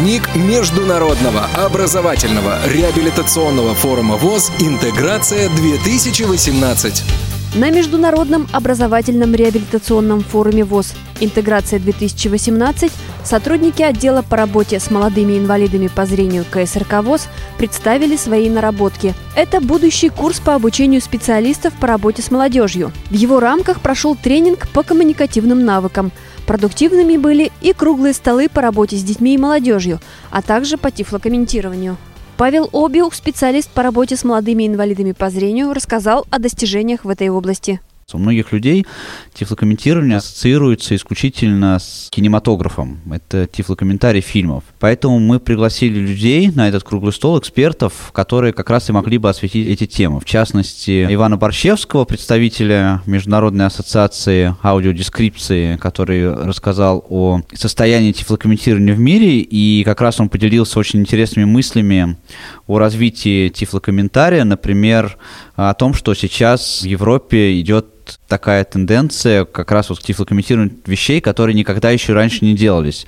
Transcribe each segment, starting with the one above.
Дневник Международного образовательного реабилитационного форума ВОЗ «Интеграция-2018». На Международном образовательном реабилитационном форуме ВОЗ «Интеграция-2018» сотрудники отдела по работе с молодыми инвалидами по зрению КСРК ВОЗ представили свои наработки. Это будущий курс по обучению специалистов по работе с молодежью. В его рамках прошел тренинг по коммуникативным навыкам. Продуктивными были и круглые столы по работе с детьми и молодежью, а также по тифлокомментированию. Павел Обиух, специалист по работе с молодыми инвалидами по зрению, рассказал о достижениях в этой области. У многих людей тифлокомментирование ассоциируется исключительно с кинематографом. Это тифлокомментарий фильмов. Поэтому мы пригласили людей на этот круглый стол, экспертов, которые как раз и могли бы осветить эти темы. В частности, Ивана Борщевского, представителя Международной ассоциации аудиодескрипции, который рассказал о состоянии тифлокомментирования в мире, и как раз он поделился очень интересными мыслями о развитии тифлокомментария, например, о том, что сейчас в Европе идет такая тенденция как раз вот тифлокомментировать вещей, которые никогда еще раньше не делались.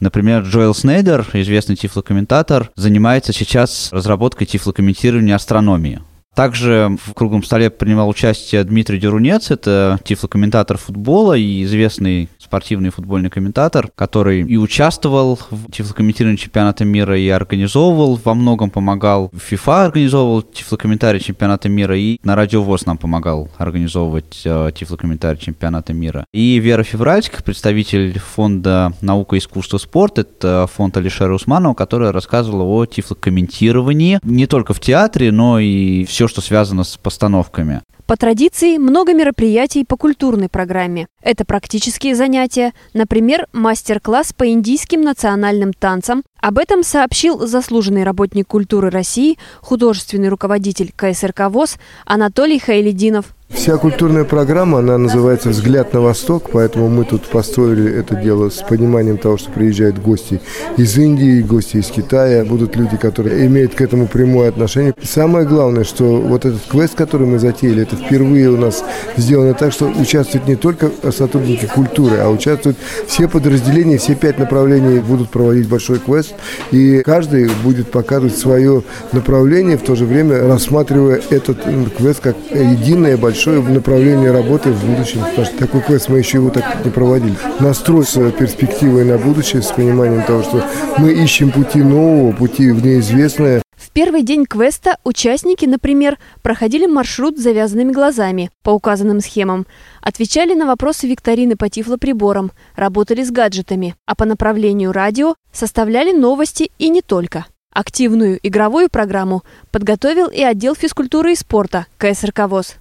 Например, Джоэл Снейдер, известный тифлокомментатор, занимается сейчас разработкой тифлокомментирования астрономии. Также в круглом столе принимал участие Дмитрий Дерунец, это тифлокомментатор футбола и известный спортивный футбольный комментатор, который и участвовал в тифлокомментировании чемпионата мира, и организовывал, во многом помогал. ФИФА организовывал тифлокомментарий чемпионата мира, и на Радио ВОЗ нам помогал организовывать э, тифлокомментарий чемпионата мира. И Вера Февральских, представитель фонда «Наука, искусство, спорт», это фонд Алишера Усманова, которая рассказывала о тифлокомментировании не только в театре, но и все, что связано с постановками. По традиции, много мероприятий по культурной программе. Это практические занятия, например, мастер-класс по индийским национальным танцам. Об этом сообщил заслуженный работник культуры России, художественный руководитель КСРК ВОЗ Анатолий Хайлединов. Вся культурная программа, она называется «Взгляд на восток», поэтому мы тут построили это дело с пониманием того, что приезжают гости из Индии, гости из Китая, будут люди, которые имеют к этому прямое отношение. Самое главное, что вот этот квест, который мы затеяли, это впервые у нас сделано так, что участвуют не только сотрудники культуры, а участвуют все подразделения, все пять направлений будут проводить большой квест, и каждый будет показывать свое направление, в то же время рассматривая этот квест как единое большое направление работы в будущем. Потому что такой квест мы еще его так не проводили. Настрой с перспективой на будущее, с пониманием того, что мы ищем пути нового, пути в неизвестное. Первый день квеста участники, например, проходили маршрут с завязанными глазами по указанным схемам, отвечали на вопросы викторины по тифлоприборам, работали с гаджетами, а по направлению радио составляли новости и не только. Активную игровую программу подготовил и отдел физкультуры и спорта КСРК ВОЗ.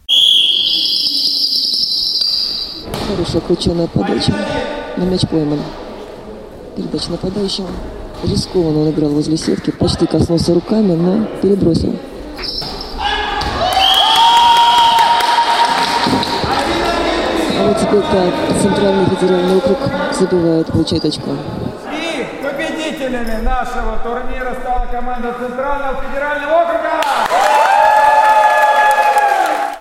Хорошая крученая подача. На мяч пойман. Передача нападающему. Рискованно он играл возле сетки. Почти коснулся руками, но перебросил. А вот теперь так, Центральный федеральный округ забивает, получает очко. И победителями нашего турнира стала команда Центрального федерального округа.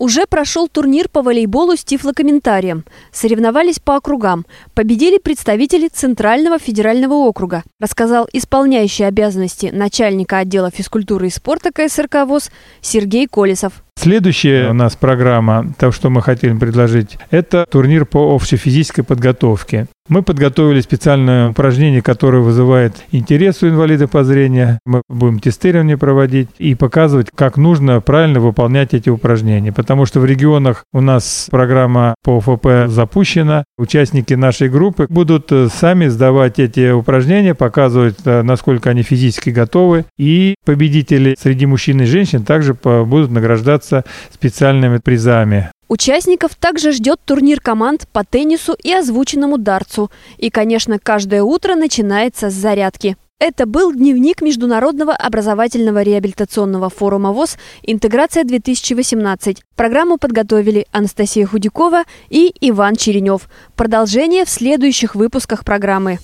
Уже прошел турнир по волейболу с тифлокомментарием. Соревновались по округам. Победили представители Центрального федерального округа, рассказал исполняющий обязанности начальника отдела физкультуры и спорта КСРК ВОЗ Сергей Колесов. Следующая у нас программа, то, что мы хотим предложить, это турнир по общефизической подготовке. Мы подготовили специальное упражнение, которое вызывает интерес у инвалидов по зрению. Мы будем тестирование проводить и показывать, как нужно правильно выполнять эти упражнения. Потому что в регионах у нас программа по ФП запущена. Участники нашей группы будут э, сами сдавать эти упражнения, показывать, э, насколько они физически готовы. И победители среди мужчин и женщин также будут награждаться специальными призами. Участников также ждет турнир команд по теннису и озвученному дартсу. И, конечно, каждое утро начинается с зарядки. Это был дневник Международного образовательного реабилитационного форума ВОЗ «Интеграция-2018». Программу подготовили Анастасия Худякова и Иван Черенев. Продолжение в следующих выпусках программы.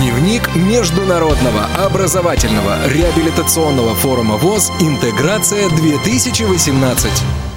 Дневник Международного образовательного реабилитационного форума ВОЗ «Интеграция-2018».